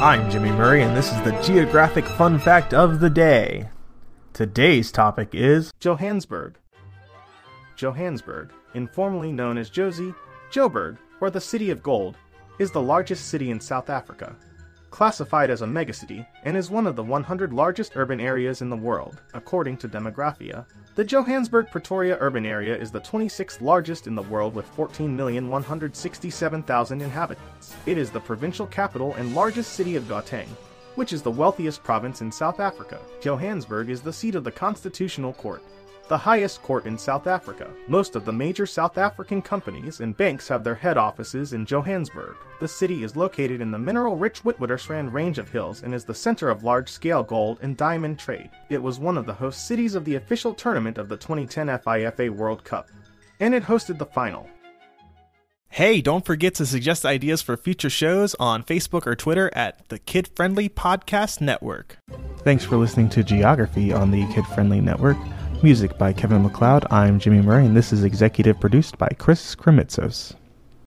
I'm Jimmy Murray, and this is the Geographic Fun Fact of the Day. Today's topic is Johannesburg. Johannesburg, informally known as Jozi, Joburg, or the City of Gold, is the largest city in South Africa. Classified as a megacity and is one of the 100 largest urban areas in the world, according to Demographia, the Johannesburg Pretoria urban area is the 26th largest in the world with 14,167,000 inhabitants. It is the provincial capital and largest city of Gauteng, which is the wealthiest province in South Africa. Johannesburg is the seat of the Constitutional Court, the highest court in South Africa. Most of the major South African companies and banks have their head offices in Johannesburg. The city is located in the mineral-rich Witwatersrand range of hills and is the center of large-scale gold and diamond trade. It was one of the host cities of the official tournament of the 2010 FIFA World Cup, and it hosted the final. Hey, don't forget to suggest ideas for future shows on Facebook or Twitter at the Kid Friendly Podcast Network. Thanks for listening to Geography on the Kid Friendly Network. Music by Kevin MacLeod. I'm Jimmy Murray, and this is executive produced by Chris Krimitsos.